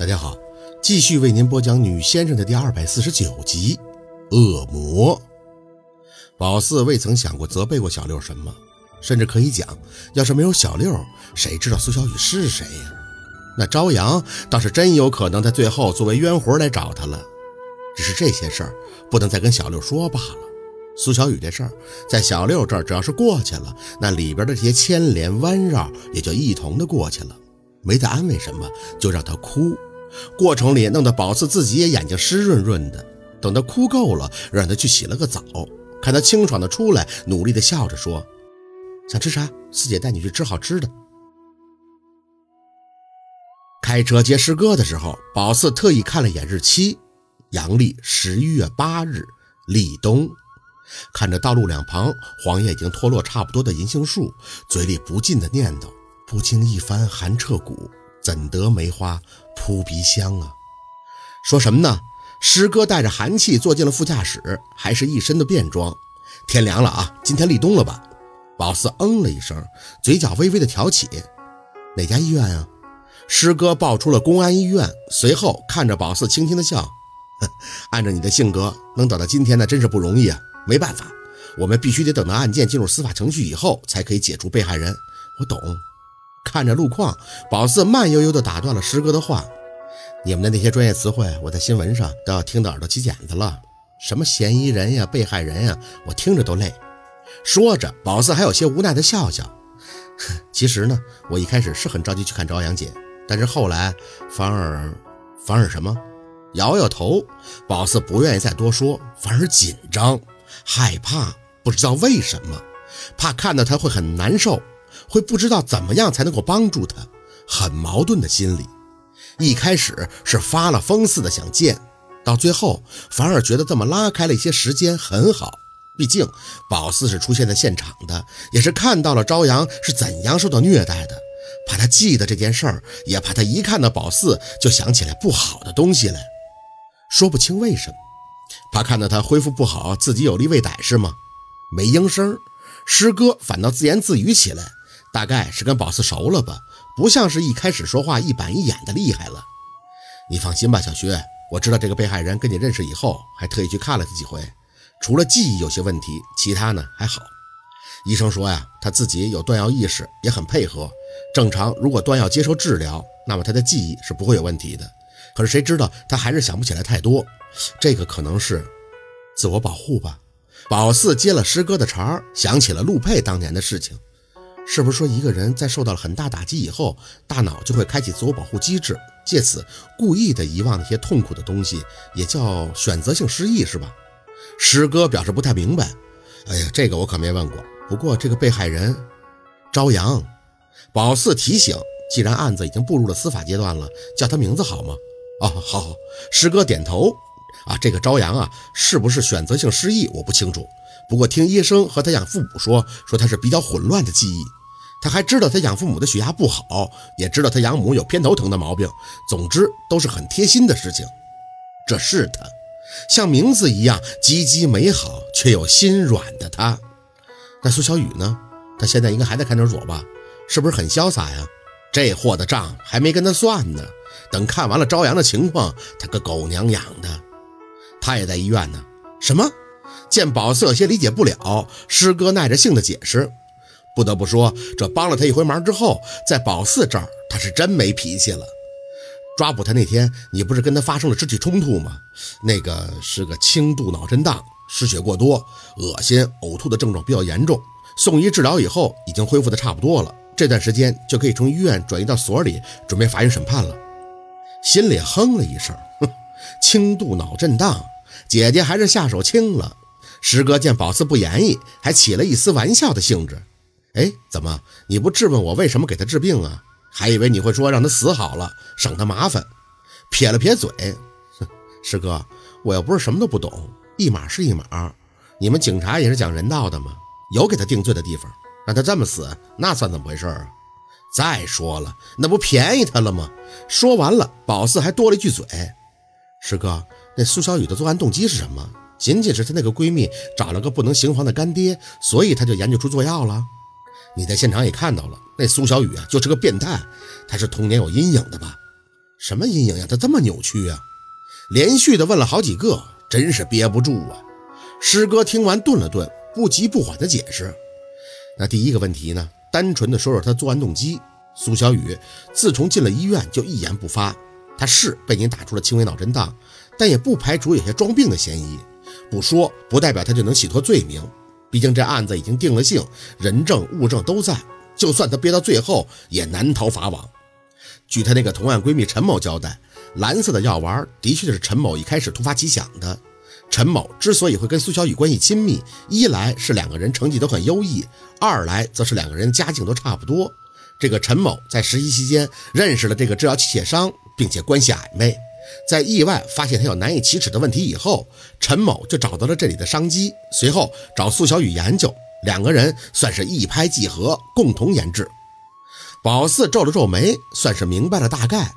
大家好，继续为您播讲《女先生》的第二百四十九集《恶魔》。宝四未曾想过责备过小六什么，甚至可以讲，要是没有小六，谁知道苏小雨是谁呀？那朝阳倒是真有可能在最后作为冤魂来找他了。只是这些事儿不能再跟小六说罢了。苏小雨这事儿在小六这儿只要是过去了，那里边的这些牵连弯绕也就一同的过去了。没再安慰什么，就让他哭。过程里弄得宝四自己也眼睛湿润润的。等他哭够了，让他去洗了个澡，看他清爽的出来，努力的笑着说：“想吃啥？四姐带你去吃好吃的。”开车接师哥的时候，宝四特意看了眼日期，阳历十一月八日，立冬。看着道路两旁黄叶已经脱落差不多的银杏树，嘴里不禁的念叨：“不经一番寒彻骨，怎得梅花？”扑鼻香啊！说什么呢？师哥带着寒气坐进了副驾驶，还是一身的便装。天凉了啊，今天立冬了吧？宝四嗯了一声，嘴角微微的挑起。哪家医院啊？师哥报出了公安医院，随后看着宝四轻轻的笑。按照你的性格，能等到今天那真是不容易啊！没办法，我们必须得等到案件进入司法程序以后，才可以解除被害人。我懂。看着路况，宝四慢悠悠地打断了师哥的话：“你们的那些专业词汇，我在新闻上都要听得耳朵起茧子了。什么嫌疑人呀、被害人呀，我听着都累。”说着，宝四还有些无奈地笑笑：“其实呢，我一开始是很着急去看朝阳姐，但是后来反而……反而什么？摇摇头。宝四不愿意再多说，反而紧张、害怕，不知道为什么，怕看到他会很难受。”会不知道怎么样才能够帮助他，很矛盾的心理。一开始是发了疯似的想见，到最后反而觉得这么拉开了一些时间很好。毕竟宝四是出现在现场的，也是看到了朝阳是怎样受到虐待的，怕他记得这件事儿，也怕他一看到宝四就想起来不好的东西来。说不清为什么，怕看到他恢复不好，自己有力未逮是吗？没应声，师哥反倒自言自语起来。大概是跟宝四熟了吧，不像是一开始说话一板一眼的厉害了。你放心吧，小徐，我知道这个被害人跟你认识以后，还特意去看了他几回。除了记忆有些问题，其他呢还好。医生说呀，他自己有断药意识，也很配合。正常，如果断药接受治疗，那么他的记忆是不会有问题的。可是谁知道他还是想不起来太多，这个可能是自我保护吧。宝四接了师哥的茬儿，想起了陆佩当年的事情。是不是说一个人在受到了很大打击以后，大脑就会开启自我保护机制，借此故意的遗忘那些痛苦的东西，也叫选择性失忆，是吧？师哥表示不太明白。哎呀，这个我可没问过。不过这个被害人朝阳，宝四提醒，既然案子已经步入了司法阶段了，叫他名字好吗？哦，好好。师哥点头。啊，这个朝阳啊，是不是选择性失忆？我不清楚。不过听医生和他养父母说，说他是比较混乱的记忆。他还知道他养父母的血压不好，也知道他养母有偏头疼的毛病。总之都是很贴心的事情。这是他，像名字一样积极美好却又心软的他。那苏小雨呢？他现在应该还在看守所吧？是不是很潇洒呀？这货的账还没跟他算呢。等看完了朝阳的情况，他个狗娘养的，他也在医院呢。什么？见宝色有些理解不了，师哥耐着性子解释。不得不说，这帮了他一回忙之后，在宝四这儿他是真没脾气了。抓捕他那天，你不是跟他发生了肢体冲突吗？那个是个轻度脑震荡，失血过多，恶心、呕吐的症状比较严重。送医治疗以后，已经恢复的差不多了。这段时间就可以从医院转移到所里，准备法院审判了。心里哼了一声，哼，轻度脑震荡，姐姐还是下手轻了。师哥见宝四不言语，还起了一丝玩笑的兴致。哎，怎么你不质问我为什么给他治病啊？还以为你会说让他死好了，省得麻烦。撇了撇嘴，哼，师哥，我又不是什么都不懂，一码是一码。你们警察也是讲人道的嘛，有给他定罪的地方，让他这么死，那算怎么回事啊？再说了，那不便宜他了吗？说完了，宝四还多了一句嘴：“师哥，那苏小雨的作案动机是什么？仅仅是她那个闺蜜找了个不能行房的干爹，所以她就研究出做药了。”你在现场也看到了，那苏小雨啊，就是个变态，她是童年有阴影的吧？什么阴影呀？他这么扭曲啊？连续的问了好几个，真是憋不住啊。师哥听完顿了顿，不急不缓的解释：“那第一个问题呢，单纯的说说他作案动机。苏小雨自从进了医院就一言不发，他是被您打出了轻微脑震荡，但也不排除有些装病的嫌疑。不说不代表他就能洗脱罪名，毕竟这案子已经定了性，人证物证都在，就算他憋到最后，也难逃法网。”据她那个同案闺蜜陈某交代，蓝色的药丸的确是陈某一开始突发奇想的。陈某之所以会跟苏小雨关系亲密，一来是两个人成绩都很优异，二来则是两个人家境都差不多。这个陈某在实习期间认识了这个制药器械商，并且关系暧昧。在意外发现他有难以启齿的问题以后，陈某就找到了这里的商机，随后找苏小雨研究，两个人算是一拍即合，共同研制。宝四皱了皱眉，算是明白了大概。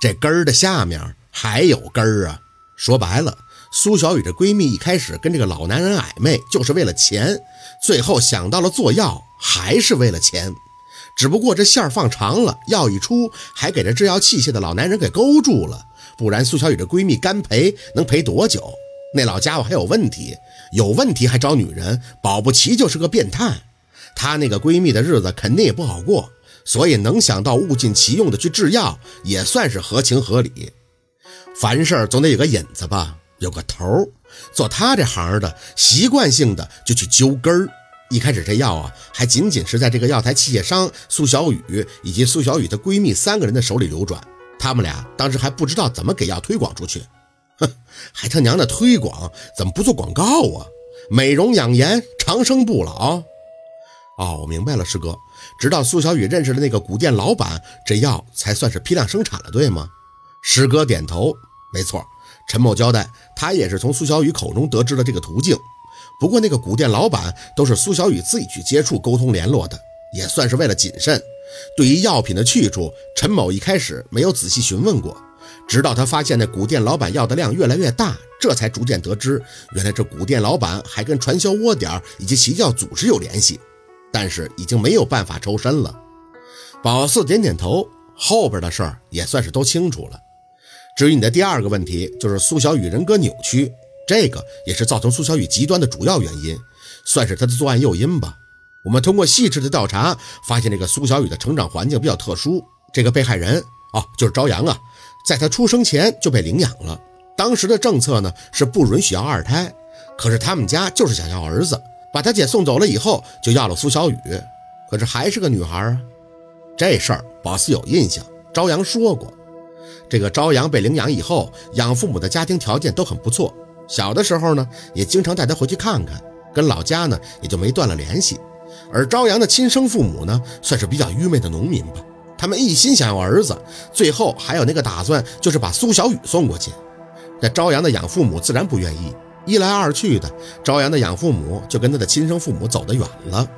这根儿的下面还有根儿啊！说白了，苏小雨这闺蜜一开始跟这个老男人暧昧，就是为了钱，最后想到了做药，还是为了钱。只不过这线儿放长了，药一出，还给这制药器械的老男人给勾住了。不然，苏小雨这闺蜜干赔能赔多久？那老家伙还有问题，有问题还找女人，保不齐就是个变态。她那个闺蜜的日子肯定也不好过。所以能想到物尽其用的去制药，也算是合情合理。凡事总得有个引子吧，有个头儿。做他这行的，习惯性的就去揪根儿。一开始这药啊，还仅仅是在这个药材器械商苏小雨以及苏小雨的闺蜜三个人的手里流转。他们俩当时还不知道怎么给药推广出去。哼，还他娘的推广，怎么不做广告啊？美容养颜，长生不老。哦，我明白了，师哥。直到苏小雨认识了那个古店老板，这药才算是批量生产了，对吗？师哥点头，没错。陈某交代，他也是从苏小雨口中得知了这个途径。不过那个古店老板都是苏小雨自己去接触、沟通、联络的，也算是为了谨慎。对于药品的去处，陈某一开始没有仔细询问过，直到他发现那古店老板要的量越来越大，这才逐渐得知，原来这古店老板还跟传销窝点以及邪教组织有联系。但是已经没有办法抽身了。宝四点点头，后边的事儿也算是都清楚了。至于你的第二个问题，就是苏小雨人格扭曲，这个也是造成苏小雨极端的主要原因，算是他的作案诱因吧。我们通过细致的调查，发现这个苏小雨的成长环境比较特殊。这个被害人哦，就是朝阳啊，在他出生前就被领养了。当时的政策呢是不允许要二胎，可是他们家就是想要儿子。把他姐送走了以后，就要了苏小雨，可是还是个女孩啊。这事儿宝四有印象，朝阳说过。这个朝阳被领养以后，养父母的家庭条件都很不错，小的时候呢，也经常带他回去看看，跟老家呢也就没断了联系。而朝阳的亲生父母呢，算是比较愚昧的农民吧，他们一心想要儿子，最后还有那个打算，就是把苏小雨送过去。那朝阳的养父母自然不愿意。一来二去的，朝阳的养父母就跟他的亲生父母走得远了。